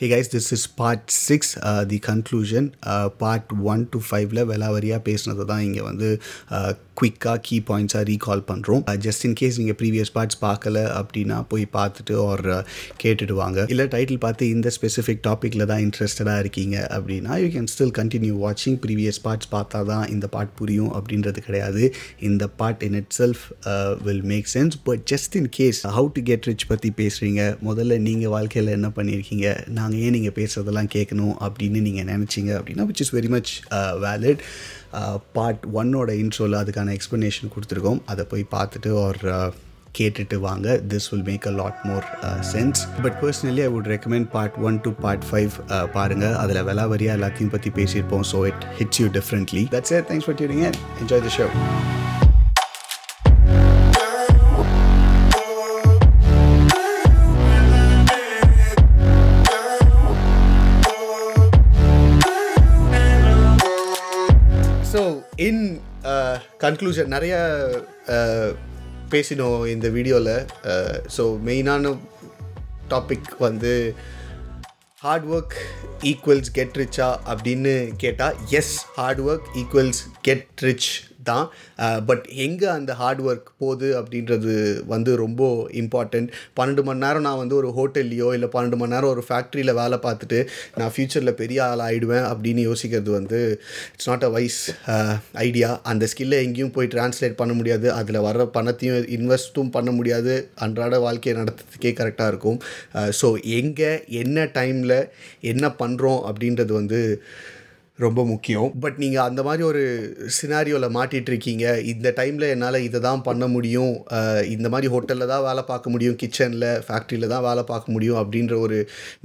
Hey guys this is part six the conclusion part one to ஃபைவ்ல வெலாவரியாக பேசினதை தான் இங்கே வந்து குயிக்காக கீ பாயிண்ட்ஸாக ரீகால் பண்ணுறோம் ஜஸ்ட் இன் கேஸ் நீங்கள் ப்ரீவியஸ் பார்ட்ஸ் பார்க்கல அப்படின்னா போய் பார்த்துட்டு ஆர் uh, கேட்டுட்டு வாங்க இல்லை டைட்டில் பார்த்து இந்த ஸ்பெசிஃபிக் டாப்பிக்கில் தான் இன்ட்ரெஸ்டடாக இருக்கீங்க அப்படின்னா யூ கேன் ஸ்டில் கண்டினியூ வாட்சிங் ப்ரீவியஸ் பார்ட்ஸ் பார்த்தா தான் இந்த பார்ட் புரியும் அப்படின்றது கிடையாது. இந்த part in itself will make sense but just in case how to get rich பற்றி பேசுகிறீங்க முதல்ல நீங்கள் வாழ்க்கையில் என்ன பண்ணியிருக்கீங்க? நான் நாங்கள் ஏன் நீங்கள் பேசுகிறதெல்லாம் கேட்கணும் அப்படின்னு நீங்கள் நினச்சிங்க அப்படின்னா which is very much valid part ஒன்னோட இன்ட்ரோவில் அதுக்கான எக்ஸ்ப்ளனேஷன் கொடுத்துருக்கோம். அதை போய் பார்த்துட்டு ஒரு uh, கேட்டுட்டு வாங்க. This will make a lot more sense but personally I would recommend part one to part five பாருங்கள் அதில் வெலாவரியாக எல்லாத்தையும் பற்றி பேசியிருப்போம். So it hits you differently that's thanks for during enjoy the show so in conclusion நிறைய uh, பேசினோம் இந்த வீடியோவில் ஸோ மெயினான டாபிக் வந்து ஹார்ட் ஒர்க் ஈக்குவல்ஸ் கெட் ரிச்சா அப்படின்னு கேட்டால் yes hard work equals get rich தான். பட் எங்கே அந்த ஹார்ட் ஒர்க் போகுது அப்படின்றது வந்து ரொம்ப இம்பார்ட்டண்ட் பன்னெண்டு மணி நேரம் நான் வந்து ஒரு ஹோட்டல்லையோ இல்லை பன்னெண்டு மணி நேரம் ஒரு ஃபேக்ட்ரியில் வேலை பார்த்துட்டு நான் ஃப்யூச்சரில் பெரிய ஆள் ஆகிடுவேன் அப்படின்னு யோசிக்கிறது வந்து it's not a wise idea அந்த ஸ்கில்லை எங்கேயும் போய் ட்ரான்ஸ்லேட் பண்ண முடியாது. அதில் வர பணத்தையும் இன்வெஸ்ட்டும் பண்ண முடியாது. அன்றாட வாழ்க்கையை நடத்துறதுக்கே கரெக்டாக இருக்கும். ஸோ எங்கே என்ன டைமில் என்ன பண்ணுறோம் அப்படின்றது வந்து ரொம்ப முக்கியம். பட் நீங்கள் அந்த மாதிரி ஒரு சினாரியோவில் மாட்டிகிட்டு இருக்கீங்க இந்த டைமில் என்னால் இதை தான் பண்ண முடியும். இந்த மாதிரி ஹோட்டலில் தான் வேலை பார்க்க முடியும். கிச்சனில் ஃபேக்ட்ரியில் தான் வேலை பார்க்க முடியும் அப்படின்ற ஒரு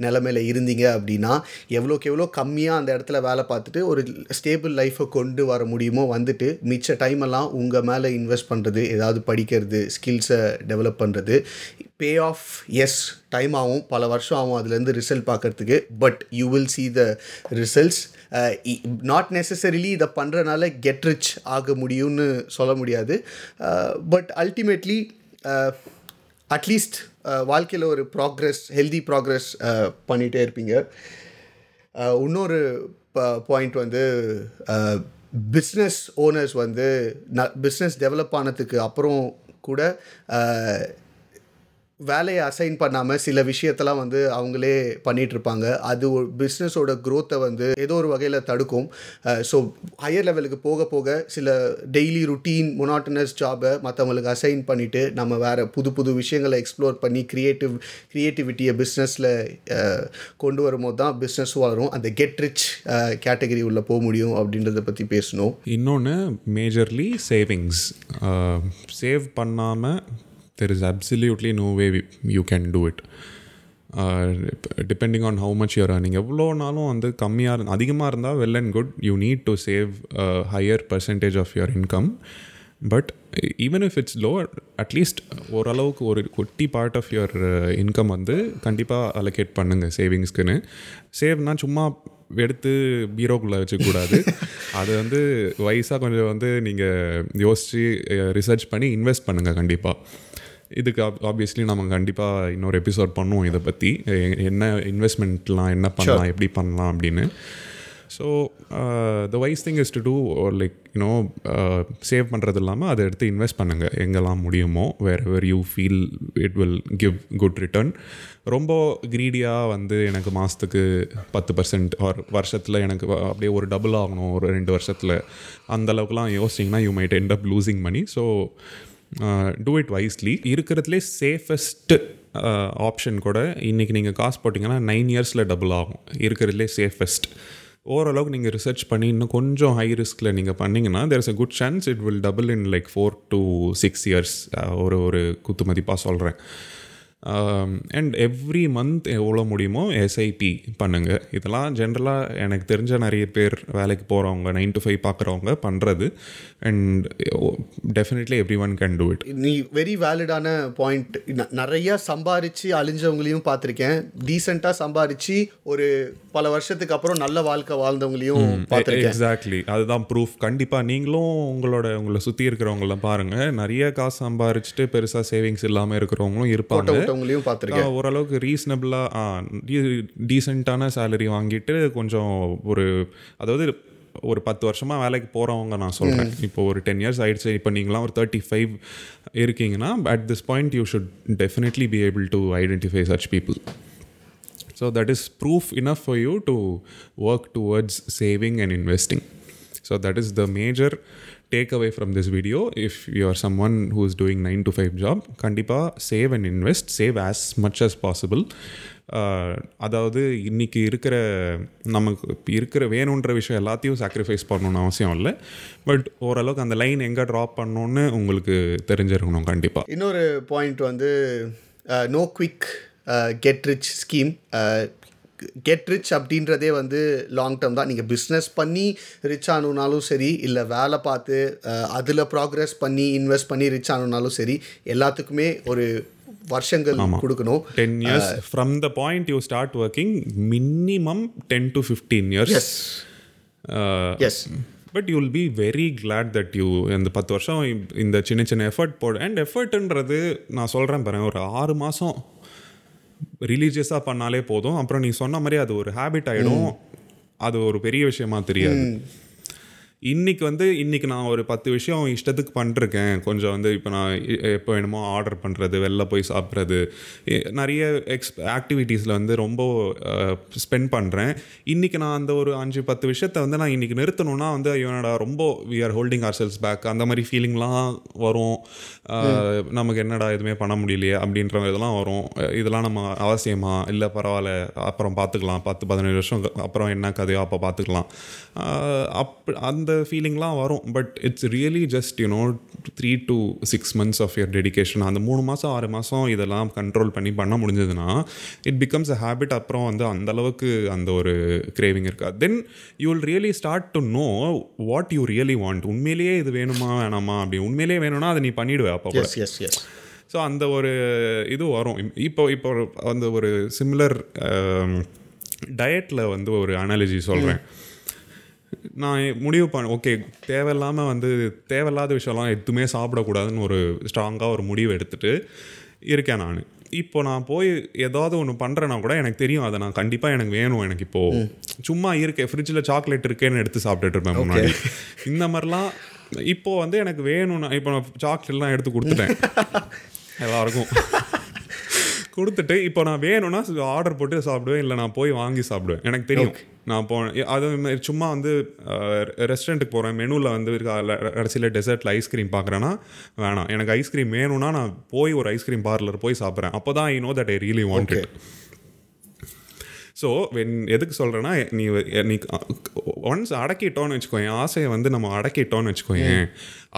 நிலமையில் இருந்தீங்க அப்படின்னா எவ்வளோக்கு எவ்வளோ கம்மியாக அந்த இடத்துல வேலை பார்த்துட்டு ஒரு ஸ்டேபிள் லைஃப்பை கொண்டு வர முடியுமோ வந்துட்டு மிச்ச டைமெல்லாம் உங்கள் மேலே இன்வெஸ்ட் பண்ணுறது ஏதாவது படிக்கிறது ஸ்கில்ஸை டெவலப் பண்ணுறது பே ஆஃப் எஸ் டைம் ஆகும் பல வருஷம் ஆகும் அதுலேருந்து ரிசல்ட் பார்க்குறதுக்கு but you will see the results not necessarily இதை பண்ணுறனால கெட் ரிச் ஆக முடியும்னு சொல்ல முடியாது. பட் அல்டிமேட்லி அட்லீஸ்ட் வாழ்க்கையில் ஒரு ப்ராக்ரெஸ் ஹெல்தி ப்ராக்ரெஸ் பண்ணிகிட்டே இருப்பீங்க. Uh, இன்னொரு பாயிண்ட் வந்து uh, பிஸ்னஸ் ஓனர்ஸ் வந்து ந பிஸ்னஸ் டெவலப் ஆனதுக்கு அப்புறம் கூட uh, வேலையை அசைன் பண்ணாமல் சில விஷயத்தெல்லாம் வந்து அவங்களே பண்ணிகிட்ருப்பாங்க அது ஒரு பிஸ்னஸோட க்ரோத்தை வந்து ஏதோ ஒரு வகையில் தடுக்கும். ஸோ ஹையர் லெவலுக்கு போக போக சில டெய்லி ருட்டீன் மொனாட்டனஸ் ஜாபை மற்றவங்களுக்கு அசைன் பண்ணிவிட்டு நம்ம வேறு புது புது விஷயங்களை எக்ஸ்ப்ளோர் பண்ணி க்ரியேட்டிவ் க்ரியேட்டிவிட்டியை பிஸ்னஸில் கொண்டு வரும்போது தான் பிஸ்னஸ் வளரும். அந்த கெட் ரிச் கேட்டகரி உள்ளே போக முடியும் அப்படின்றத பற்றி பேசணும். இன்னொன்று மேஜர்லி சேவிங்ஸ் சேவ் பண்ணாமல் there is absolutely no way you can do it. Depending on how much your earning எவ்வளோ நாளும் வந்து கம்மியாக இருந்து அதிகமாக இருந்தால் well and good you need to save higher percentage of your income but even if it's low at least ஓரளவுக்கு ஒரு குட்டி பார்ட் ஆஃப் யுவர் இன்கம் வந்து கண்டிப்பாக அலோகேட் பண்ணுங்கள் சேவிங்ஸ்க்குன்னு சேவ்னா சும்மா எடுத்து பீரோக்குள்ளே வச்சுக்கூடாது அது வந்து வயசாக கொஞ்சம் வந்து நீங்கள் யோசித்து ரிசர்ச் பண்ணி இன்வெஸ்ட் பண்ணுங்கள் கண்டிப்பாக இதுக்கு ஆப்வியஸ்லி நம்ம கண்டிப்பாக இன்னொரு எபிசோட் பண்ணுவோம் இதை பற்றி என்ன இன்வெஸ்ட்மெண்ட்லாம் என்ன பண்ணலாம் எப்படி பண்ணலாம் அப்படின்னு. So the wise thing is to do like you know save பண்ணுறது இல்லாமல் அதை எடுத்து இன்வெஸ்ட் பண்ணுங்கள் எங்கெல்லாம் முடியுமோ wherever you feel it will give good return ரொம்ப க்ரீடியாக வந்து எனக்கு மாதத்துக்கு பத்து பர்சன்ட் ஆர் வருஷத்தில் எனக்கு அப்படியே ஒரு டபுள் ஆகணும் ஒரு ரெண்டு வருஷத்தில். அந்த அளவுக்குலாம் யோசிச்சிங்கன்னா you might end up losing money so do it wisely இருக்கிறதுலே சேஃபஸ்ட்டு ஆப்ஷன் கூட இன்றைக்கி நீங்கள் காசு போட்டிங்கன்னா நைன் இயர்ஸில் டபுள் ஆகும். இருக்கிறதுலே சேஃபஸ்ட் ஓரளவுக்கு நீங்கள் ரிசர்ச் பண்ணி இன்னும் கொஞ்சம் ஹை ரிஸ்கில் நீங்கள் பண்ணிங்கன்னா there is a good chance it will double in like four to six years ஒரு ஒரு குத்து மதிப்பாக சொல்கிறேன் அண்ட் எவ்ரி மந்த் எவ்வளோ முடியுமோ எஸ்ஐபி பண்ணுங்கள் இதெல்லாம் ஜென்ரலாக எனக்கு தெரிஞ்ச நிறைய பேர் வேலைக்கு போகிறவங்க நைன் டு ஃபைவ் பார்க்குறவங்க பண்ணுறது and definitely every one can do it நீ வெரி வேலிடான பாயிண்ட் நிறைய சம்பாரித்து அழிஞ்சவங்களையும் பார்த்துருக்கேன். டீசெண்டாக சம்பாரித்து ஒரு பல வருஷத்துக்கு அப்புறம் நல்ல வாழ்க்கை வாழ்ந்தவங்களையும் பார்த்துருக்கேன். எக்ஸாக்ட்லி அதுதான் ப்ரூஃப் கண்டிப்பாக நீங்களும் உங்களோட உங்களை சுற்றி இருக்கிறவங்களாம் பாருங்கள் நிறைய காசு சம்பாரிச்சுட்டு பெருசாக சேவிங்ஸ் இல்லாமல் இருக்கிறவங்களும் இருப்பாங்க. இருக்கிறவங்களையும் பார்த்துருக்கேன். ஓரளவுக்கு ரீசனபிளாக டீசெண்டான சேலரி வாங்கிட்டு கொஞ்சம் ஒரு அதாவது ஒரு பத்து வருஷமாக வேலைக்கு போகிறவங்க நான் சொல்கிறேன் இப்போ ஒரு டென் இயர்ஸ் ஆயிடுச்சு இப்போ நீங்களாம் ஒரு தேர்ட்டி ஃபைவ் இருக்கீங்கன்னா at this point you should definitely be able to identify such people So that is proof enough for you to work towards saving and investing. So that is the major takeaway from this video. If you are someone who is doing 9 to 5 job, kandipa save and invest, save as much as possible. Possible அதாவது இன்றைக்கி இருக்கிற நமக்கு இருக்கிற வேணுன்ற விஷயம் எல்லாத்தையும் sacrifice பண்ணணும்னு அவசியம் இல்லை பட் ஓரளவுக்கு அந்த லைன் எங்கே ட்ராப் பண்ணணும்னு உங்களுக்கு தெரிஞ்சிருக்கணும் கண்டிப்பாக இன்னொரு பாயிண்ட் வந்து no quick get rich scheme get rich அப்படின்றதே வந்து லாங் டேர்ம் தான். நீங்கள் பிஸ்னஸ் பண்ணி ரிச் ஆகணுனாலும் சரி இல்லை வேலை பார்த்து அதில் ப்ராக்ரஸ் பண்ணி இன்வெஸ்ட் பண்ணி ரிச் ஆகணுனாலும் சரி எல்லாத்துக்குமே ஒரு வருஷங்கள் கொடுக்கணும். Ten years from the point you start working minimum ten to fifteen years yes yes but you will be very glad that you இந்த பத்து வருஷம் இந்த சின்ன சின்ன எஃபர்ட் போடு. அண்ட் எஃபர்ட்ன்றது நான் சொல்கிறேன் பாருங்க ஒரு ஆறு மாதம் ரிலீஜியஸாக பண்ணாலே போதும். அப்புறம் நீ சொன்ன மாதிரி அது ஒரு ஹேபிட் ஆகிடும் அது ஒரு பெரிய விஷயமா தெரியாது. இன்னைக்கு வந்து இன்னைக்கு நான் ஒரு பத்து விஷயம் இஷ்டத்துக்கு பண்ணிருக்கேன் கொஞ்சம் வந்து இப்போ நான் எப்போ வேணுமோ ஆர்டர் பண்ணுறது வெளில போய் சாப்பிட்றது நிறைய எக்ஸ் ஆக்டிவிட்டீஸில் வந்து ரொம்ப ஸ்பெண்ட் பண்ணுறேன் இன்னைக்கு நான் அந்த ஒரு அஞ்சு பத்து விஷயத்த வந்து நான் இன்னைக்கு நிறுத்தணும்னா வந்து இவனடா ரொம்ப we are holding ourselves back அந்த மாதிரி ஃபீலிங்லாம் வரும். நமக்கு என்னடா எதுவுமே பண்ண முடியலையே அப்படின்ற இதெல்லாம் வரும். இதெல்லாம் நம்ம அவசியமா? இல்லை பரவாயில்ல அப்புறம் பார்த்துக்கலாம் பத்து பதினேழு வருஷம் அப்புறம் என்ன கதையோ அப்போ பார்த்துக்கலாம் அப் அந்த ஃபீலிங்லாம் வரும். But it's really just you know three to six months of your dedication அந்த மூணு மாதம் ஆறு மாதம் இதெல்லாம் கண்ட்ரோல் பண்ணி பண்ண முடிஞ்சதுன்னா இட் பிகம்ஸ் அ ஹேபிட் அப்புறம் வந்து அந்த அளவுக்கு அந்த ஒரு கிரேவிங் இருக்காது then you will really start to know what you really want உண்மையிலேயே இது வேணுமா வேணாமா அப்படி. உண்மையிலேயே வேணும்னா அதை நீ பண்ணிடுவே அப்போ எஸ் எஸ் எஸ் ஸோ அந்த ஒரு இது வரும். இப்போ இப்போ அந்த ஒரு சிமிலர் டயட்டில் வந்து ஒரு அனாலஜி சொல்கிறேன் நான் முடிவு பண்ண ஓகே தேவையில்லாமல் வந்து தேவையில்லாத விஷயம்லாம் எதுவுமே சாப்பிடக்கூடாதுன்னு ஒரு ஸ்ட்ராங்காக ஒரு முடிவு எடுத்துட்டு இருக்கேன் நான். இப்போ நான் போய் ஏதாவது ஒன்று பண்ணுறேன்னா கூட எனக்கு தெரியும் அதை நான் கண்டிப்பாக எனக்கு வேணும் எனக்கு இப்போது சும்மா இருக்கேன் ஃப்ரிட்ஜில் சாக்லேட் இருக்கேன்னு எடுத்து சாப்பிட்டுட்டு இருப்பேன் முன்னாடி. இந்த மாதிரிலாம் இப்போ வந்து எனக்கு வேணும்னா இப்போ நான் சாக்லேட்லாம் எடுத்து கொடுத்துட்டேன். எல்லாருக்கும். கொடுத்துட்டு இப்போ நான் வேணும்னா ஆர்டர் போட்டு சாப்பிடுவேன் இல்லை நான் போய் வாங்கி சாப்பிடுவேன். எனக்கு தெரியும். நான் போ அது மாதிரி சும்மா வந்து ரெஸ்டாரண்ட்டுக்கு போகிறேன் மெனுவில் வந்து கடைசியில் டெசர்ட்டில் ஐஸ்கிரீம் பார்க்குறேன்னா வேணாம். எனக்கு ஐஸ்கிரீம் வேணும்னா நான் போய் ஒரு ஐஸ்கிரீம் பார்லர் போய் சாப்பிட்றேன். அப்போ தான் I know that I really want. So when எதுக்கு சொல்கிறேன்னா நீ நீ ஒன்ஸ் அடக்கிட்டோன்னு வச்சுக்கோயேன் ஆசையை வந்து நம்ம அடக்கிட்டோன்னு வச்சுக்கோயேன்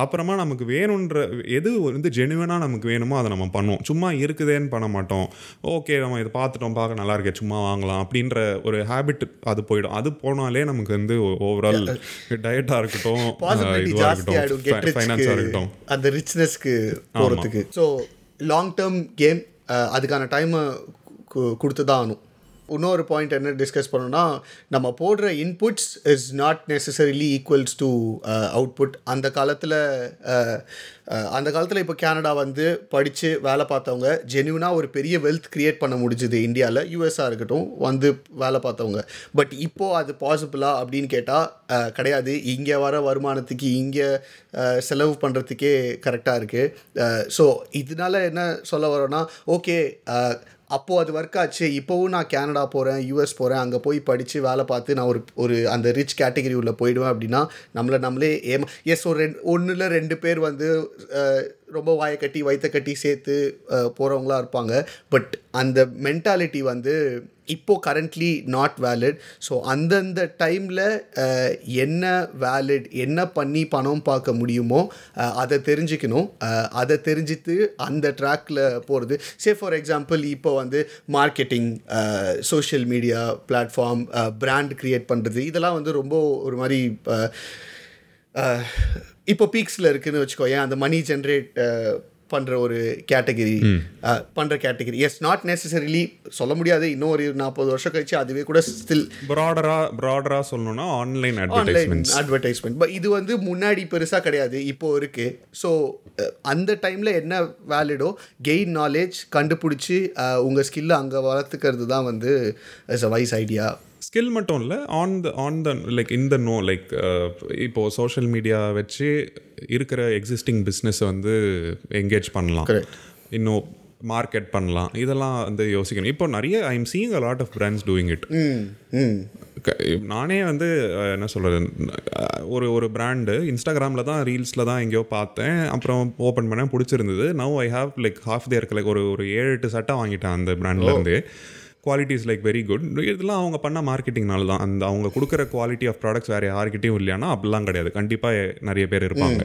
அப்புறமா நமக்கு வேணுன்ற எது வந்து ஜெனுவனாக நமக்கு வேணுமோ அதை நம்ம பண்ணுவோம். சும்மா இருக்குதேன்னு பண்ண மாட்டோம். ஓகே நம்ம இதை பார்த்துட்டோம் பார்க்க நல்லா இருக்கே சும்மா வாங்கலாம் அப்படின்ற ஒரு ஹேபிட் அது போயிடும். அது போனாலே நமக்கு வந்து ஓவரால் டயட்டாக இருக்கட்டும் இதுவாக இருக்கட்டும் ஃபைனான்ஸாக இருக்கட்டும். அந்த ரிச்னஸ்க்கு போகிறதுக்கு ஸோ லாங் டேர்ம் கேம் அதுக்கான டைமை கொடுத்து தான் ஆகணும். இன்னொரு பாயிண்ட் என்ன டிஸ்கஸ் பண்ணோன்னா நம்ம போடுற inputs is not necessarily equals to output அந்த காலத்தில் uh, uh, அந்த காலத்தில் இப்போ கேனடா வந்து படித்து வேலை பார்த்தவங்க ஜென்யூனாக ஒரு பெரிய வெல்த் க்ரியேட் பண்ண முடிஞ்சுது இந்தியாவில் யூஎஸ்ஆ இருக்கட்டும் வந்து வேலை பார்த்தவங்க. பட் இப்போது அது பாசிபிளா அப்படின்னு கேட்டால் uh, கிடையாது. இங்கே வர வருமானத்துக்கு இங்கே செலவு பண்ணுறதுக்கே கரெக்டாக இருக்குது ஸோ இதனால என்ன சொல்ல வரோன்னா ஓகே அப்போது அது ஒர்க் ஆச்சு. இப்போவும் நான் கனடா போகிறேன் யூஎஸ் போகிறேன் அங்கே போய் படித்து வேலை பார்த்து நான் ஒரு ஒரு அந்த ரிச் கேட்டகரி உள்ள போயிடுவேன் அப்படின்னா நம்மளை நம்மளே ஏமா எஸ் ஒரு ரெண்டு ஒன்றில் ரெண்டு பேர் வந்து ரொம்ப வாயை கட்டி வயிற்ற கட்டி சேர்த்து போகிறவங்களா இருப்பாங்க. பட் அந்த மென்டாலிட்டி வந்து இப்போது கரண்ட்லி நாட் வேலிட் ஸோ அந்தந்த டைமில் என்ன வேலிட் என்ன பண்ணி பணம் பார்க்க முடியுமோ அதை தெரிஞ்சுக்கணும். அதை தெரிஞ்சுட்டு அந்த ட்ராக்கில் போகிறது சே ஃபார் எக்ஸாம்பிள் இப்போ வந்து marketing social media platform brand create பண்ணுறது இதெல்லாம் வந்து ரொம்ப ஒரு மாதிரி இப்போ பீக்ஸில் இருக்குன்னு வச்சுக்கோயேன். அந்த மணி ஜென்ரேட் பண்ணுற ஒரு கேட்டகரி பண்ணுற கேட்டகரி. எஸ் நாட் நெசசரிலி சொல்ல முடியாது. இன்னும் ஒரு நாற்பது வருஷம் கழிச்சு அதுவே கூட ஸ்டில் ப்ராடரா ப்ராடரா சொல்லணும்னா ஆன்லைன் ஆன்லைன் அட்வர்டைஸ்மெண்ட் பட் இது வந்து முன்னாடி பெருசாக கிடையாது இப்போ இருக்கு. ஸோ அந்த டைமில் என்ன வேலிடோ கெயின் நாலேஜ் கண்டுபிடிச்சி உங்கள் ஸ்கில்லை அங்கே வளர்த்துக்கிறது தான் வந்து is a wise idea skill மட்டும் இல்லை on the on the like இந்த நோ லைக் இப்போது சோஷியல் மீடியா வச்சு இருக்கிற எக்ஸிஸ்டிங் பிஸ்னஸை வந்து என்கேஜ் பண்ணலாம். இன்னும் மார்க்கெட் பண்ணலாம். இதெல்லாம் வந்து யோசிக்கணும். இப்போ நிறைய I am seeing a lot of brands doing it நானே வந்து என்ன சொல்கிறது ஒரு ஒரு பிராண்டு இன்ஸ்டாகிராமில் தான் ரீல்ஸில் தான் எங்கேயோ பார்த்தேன். அப்புறம் ஓப்பன் பண்ணேன் பிடிச்சிருந்தது. Now I have like half there like ஒரு ஒரு ஏழு எட்டு சட்டை வாங்கிட்டேன் அந்த பிராண்ட்லேருந்து quality is like very good இதெல்லாம் அவங்க பண்ண மார்க்கெட்டிங்னால தான். அந்த அவங்க கொடுக்குற குவாலிட்டி ஆஃப் ப்ராடக்ட்ஸ் வேறு யார்கிட்டயும் இல்லையானா அப்படிலாம் கிடையாது. கண்டிப்பாக நிறைய பேர் இருப்பாங்க.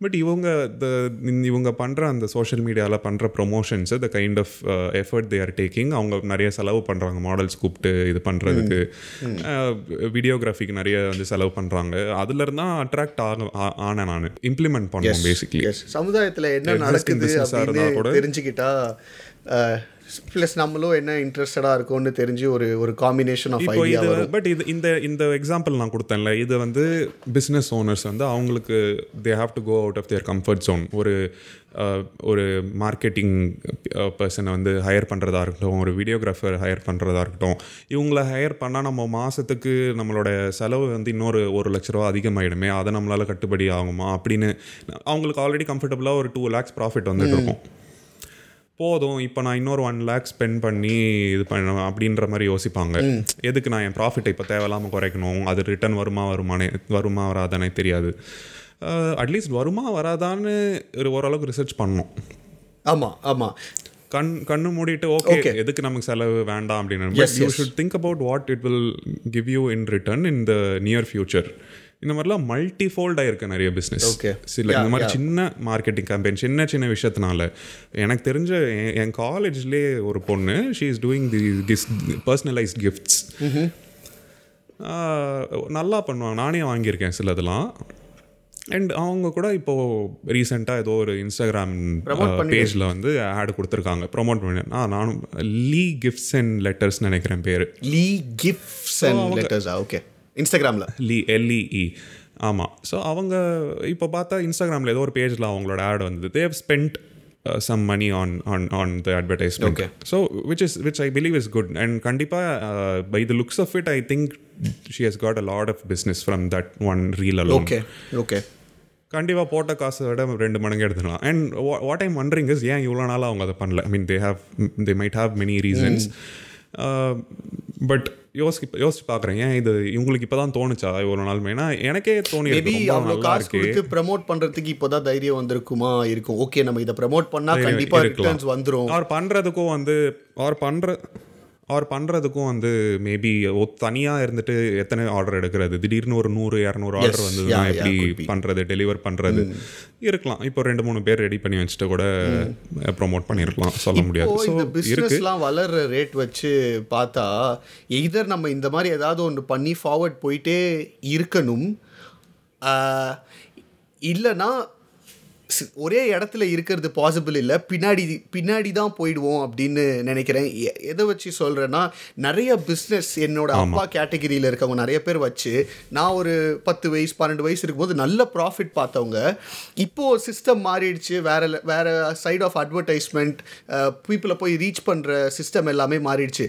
பட் இவங்க த இவங்க பண்ணுற அந்த சோஷியல் மீடியாவில் பண்ணுற promotions the kind of effort they are taking அவங்க நிறைய செலவு பண்ணுறாங்க மாடல்ஸ் கூப்பிட்டு இது பண்ணுறதுக்கு வீடியோகிராஃபிக்கு நிறைய வந்து செலவு பண்ணுறாங்க அதுலேருந்து தான் அட்ராக்ட் ஆக ஆ- ஆனேன் நான். இம்ப்ளிமெண்ட் பண்ணுவோம் பேசிக்லி எஸ் சமூகத்தில் என்ன நடக்குது கூட- தெரிஞ்சுக்கிட்டா ப்ளஸ் நம்மளும் என்ன இன்ட்ரெஸ்டடாக இருக்கும்னு தெரிஞ்சு ஒரு ஒரு காம்பினேஷன் ஆஃப் ஐடியா வரும். பட் இது இந்த இந்த எக்ஸாம்பிள் நான் கொடுத்தேன்ல. இது வந்து பிஸ்னஸ் ஓனர்ஸ் வந்து அவங்களுக்கு they have to go out of their comfort zone ஒரு ஒரு மார்க்கெட்டிங் பர்சனை வந்து ஹையர் பண்ணுறதா இருக்கட்டும் ஒரு வீடியோகிராஃபர் ஹையர் பண்ணுறதா இருக்கட்டும். இவங்கள ஹையர் பண்ணால் நம்ம மாதத்துக்கு நம்மளோட செலவு வந்து இன்னொரு ஒரு லட்ச ரூபா அதிகமாயிடுமே. அதை நம்மளால் கட்டுப்படி ஆகுமா? அப்படின்னு அவங்களுக்கு ஆல்ரெடி கம்ஃபர்டபுளாக ஒரு டூ லேக்ஸ் ப்ராஃபிட் வந்துட்டு இருக்கும். போதும் இப்போ நான் இன்னொரு ஒன் லேக் ஸ்பெண்ட் பண்ணி இது பண்ணுவேன் அப்படின்ற மாதிரி யோசிப்பாங்க. எதுக்கு நான் என் ப்ராஃபிட்டை இப்போ தேவையில்லாமல் குறைக்கணும்? அது ரிட்டர்ன் வருமா வருமானே வருமா வராதானே தெரியாது. அட்லீஸ்ட் வருமா வராதான்னு ஒரு ஓரளவுக்கு ரிசர்ச் பண்ணணும். ஆமாம் ஆமாம் கண் கண்ணு மூடிட்டு ஓகே எதுக்கு நமக்கு செலவு வேண்டாம் அப்படின்னு. You. Should think about what it will give you in return in the near future இந்த மாதிரிலாம் மல்டி ஃபோல்டாக இருக்கு நிறைய பிஸ்னஸ். சில இந்த மாதிரி. சின்ன மார்க்கெட்டிங் கேம்பெயின் சின்ன சின்ன விஷயத்தினால. எனக்கு தெரிஞ்ச என்- காலேஜ்லேயே ஒரு பொண்ணு she is doing the kiss personalised gifts நல்லா பண்ணுவாங்க. நானே வாங்கியிருக்கேன் சிலதெல்லாம். அண்ட் அவங்க கூட இப்போது ரீசெண்டாக ஏதோ ஒரு இன்ஸ்டாகிராம். பேஜில் வந்து ஆட் கொடுத்துருக்காங்க. ப்ரொமோட் பண்ணி ஆ நானும் லீ கிஃப்ட்ஸ் அண்ட் லெட்டர்ஸ் நினைக்கிறேன் பேர். லீ கிஃப்ட்ஸ் அண்ட் லெட்டர்ஸா ஓகே இன்ஸ்டாகிராமில் லீ எல்இஇ ஆமாம் ஸோ அவங்க இப்போ பார்த்தா இன்ஸ்டாகிராமில் ஏதோ ஒரு பேஜில் அவங்களோட ஆட் வந்தது. They spend some money on on on the advertisement Okay. So which is which I believe is good and கண்டிப்பாக by the looks of it I think she has got a lot of business from that one reel alone okay okay கண்டிப்பாக போட்ட காசை விட ரெண்டு மடங்கு எடுத்துக்கலாம் and what I'm wondering is ஏன் இவ்வளோ நாளாக அவங்க அதை பண்ணல? I mean they have they might have many reasons but யோசி யோசிச்சு பார்க்குறேன். ஏன் இது இவங்களுக்கு இப்போ தான் தோணுச்சா இவ்வளோ நாள் ஏன்னா எனக்கே தோணி மேபி அவ்வளோ காசு கொடுத்து ப்ரமோட் பண்ணுறதுக்கு இப்போதான் தைரியம் வந்திருக்குமா? இருக்கும். ஓகே நம்ம இதை ப்ரமோட் பண்ணால் கண்டிப்பாக. ரிட்டர்ன்ஸ் வந்துரும். அவர் பண்ணுறதுக்கும் வந்து அவர் பண்ணுற அவர் பண்ணுறதுக்கும் வந்து மேபி தனியாக இருந்துட்டு எத்தனை ஆர்டர் எடுக்கிறது? திடீர்னு ஒரு நூறு இரநூறு ஆர்டர் yeah, எப்படி. பண்ணுறது டெலிவர் பண்ணுறது இருக்கலாம். இப்போ ரெண்டு மூணு பேர் ரெடி பண்ணி வச்சுட்டு கூட ப்ரோமோட் பண்ணியிருக்கலாம் சொல்ல முடியாது. ஸோ பிஸ்னஸ்லாம் வளர்ற ரேட் வச்சு பார்த்தா எய்தர் நம்ம இந்த மாதிரி ஏதாவது ஒன்று பண்ணி ஃபார்வர்ட் போயிட்டே இருக்கணும். இல்லைன்னா ஒரே இடத்துல இருக்கிறது பாசிபிள் இல்லை. பின்னாடி பின்னாடி தான் போயிடுவோம் அப்படின்னு நினைக்கிறேன். எதை வச்சு சொல்கிறேன்னா நிறைய பிஸ்னஸ் என்னோட அப்பா கேட்டகிரியில் இருக்கவங்க நிறைய பேர் வச்சு நான் ஒரு பத்து வயசு பன்னெண்டு வயசு இருக்கும்போது நல்ல ப்ராஃபிட் பார்த்தவங்க. இப்போது சிஸ்டம் மாறிடுச்சு. வேற வேற சைட் ஆஃப் அட்வர்டைஸ்மெண்ட் பீப்புளை போய் ரீச் பண்ணுற சிஸ்டம் எல்லாமே மாறிடுச்சு.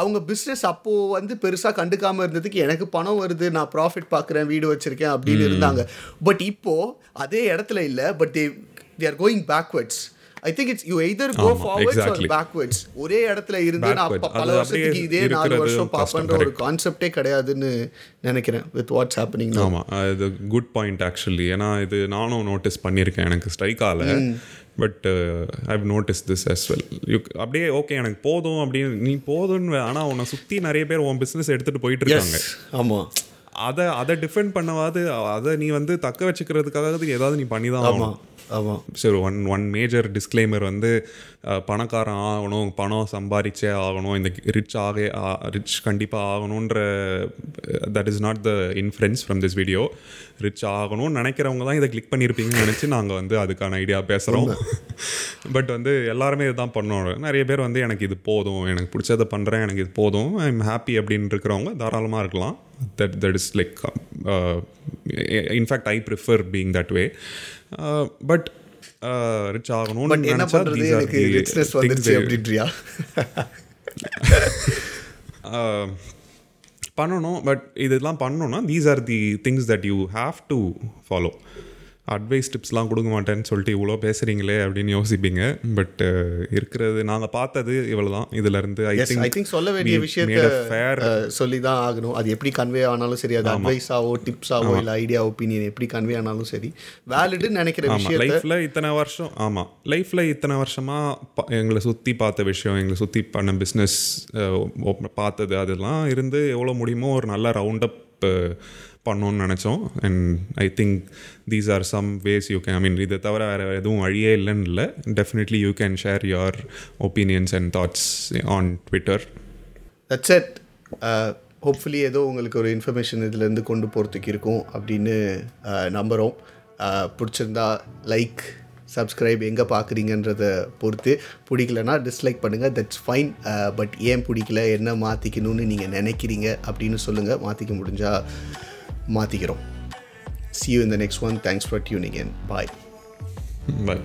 அவங்க பிஸ்னஸ் அப்போது வந்து பெருசாக கண்டுக்காமல் இருந்ததுக்கு எனக்கு பணம் வருது. நான் ப்ராஃபிட் பார்க்குறேன் வீடு வச்சுருக்கேன் அப்படின்னு இருந்தாங்க. பட் இப்போது அதே இடத்துல இல்லை. But they they are going backwards I think it's you either go forwards or. Backwards ஒரே இடத்துல இருந்து நான் Backwards. ப- பல வருஷத்துக்கு இதே நாலு வருஷம் பார்ப்பன்ற ஒரு கான்செப்டே கிடையாதுன்னு நினைக்கிறேன் வித் வாட்ஸ் ஹேப்பனிங் ஆமாம் இது குட் பாயிண்ட் ஆக்சுவலி ஏன்னா இது நானும் நோட்டீஸ் பண்ணியிருக்கேன். எனக்கு ஸ்ட்ரைக் ஆகல. But I notice this as well you அப்படியே ஓகே எனக்கு போதும் அப்படின்னு நீ போதும்னு ஆனால் உன்னை சுற்றி நிறைய பேர் உன் பிஸ்னஸ் எடுத்துகிட்டு போயிட்டு இருக்காங்க ஆமாம் அதை அதை டிஃபெண்ட் பண்ணவாது அதை நீ வந்து தக்க வச்சுக்கிறதுக்காக ஏதாவது நீ பண்ணி தான் ஆகணும். ஆமாம் சரி ஒன் ஒன் மேஜர் டிஸ்க்ளைமர் வந்து பணக்காரன் ஆகணும் பணம் சம்பாதிச்சே ஆகணும் இந்த ரிச் ஆக ரிச் கண்டிப்பாக ஆகணுன்ற that is not the influence from this video rich ஆகணும்னு நினைக்கிறவங்க தான் இதை கிளிக் பண்ணியிருப்பீங்கன்னு நினச்சி நாங்கள் வந்து அதுக்கான ஐடியா பேசுகிறோம் பட் வந்து எல்லாருமே இதுதான் பண்ணணும். நிறைய பேர் வந்து எனக்கு இது போதும் எனக்கு பிடிச்சதை பண்ணுறேன் எனக்கு இது போதும் ஐ எம் ஹாப்பி அப்படின்னு இருக்கிறவங்க தாராளமாக இருக்கலாம். That that is like in fact I prefer being that way but rich ஆகணும்னு பட் என்ன பண்ணுறது எனக்கு ரிச்னஸ் வந்துருச்சு அப்படின்றியா? Uh, பண்ணணும் பட் இதெல்லாம் பண்ணணும்னா these are the things that you have to follow advice டிப்ஸ்லாம் கொடுக்க மாட்டேன்னு சொல்லிட்டு இவ்வளோ பேசுகிறீங்களே அப்படின்னு யோசிப்பீங்க. பட் இருக்கிறது நாங்கள் பார்த்தது இவ்வளோ தான் இதுலேருந்து ஐ எஸ் ஐ திங்க் சொல்ல வேண்டிய விஷயத்த ஃபேர் அஹ், சொல்லி தான் ஆகணும். அது எப்படி கன்வே ஆனாலும் சரி அது அட்வைஸாவோ டிப்ஸாவோ இல்லை ஐடியா ஒப்பீனியன் எப்படி கன்வே ஆனாலும் சரி வேலிடுன்னு நினைக்கிற விஷயத்த லைஃப்பில் இத்தனை வருஷம் ஆமாம் லைஃப்பில் இத்தனை வருஷமாக எங்களை சுற்றி பார்த்த விஷயம் எங்களை சுற்றி பண்ண பிஸ்னஸ் பார்த்தது அதெல்லாம் இருந்து எவ்வளோ முடியுமோ ஒரு நல்ல ரவுண்டப் பண்ணணும்னு நினச்சோம். And I think these are some ways you can I mean இதை தவிர வேறு எதுவும் வழியே இல்லைன்னு இல்லை. Definitely you can share your opinions and thoughts on Twitter that's it hopefully ஏதோ உங்களுக்கு ஒரு இன்ஃபர்மேஷன் இதுலேருந்து கொண்டு போகிறதுக்கு இருக்கும் அப்படின்னு uh, நம்புகிறோம் uh, பிடிச்சிருந்தா லைக் சப்ஸ்கிரைப் எங்கே பார்க்குறீங்கன்றத பொறுத்து. பிடிக்கலனா டிஸ்லைக் பண்ணுங்கள் தட்ஸ் ஃபைன் பட் uh, ஏன் பிடிக்கல? என்ன மாற்றிக்கணும்னு நீங்கள் நினைக்கிறீங்க? அப்படின்னு சொல்லுங்கள் மாற்றிக்க முடிஞ்சால் மாற்றிக்கிறோம் see you in the next one thanks for tuning in bye bye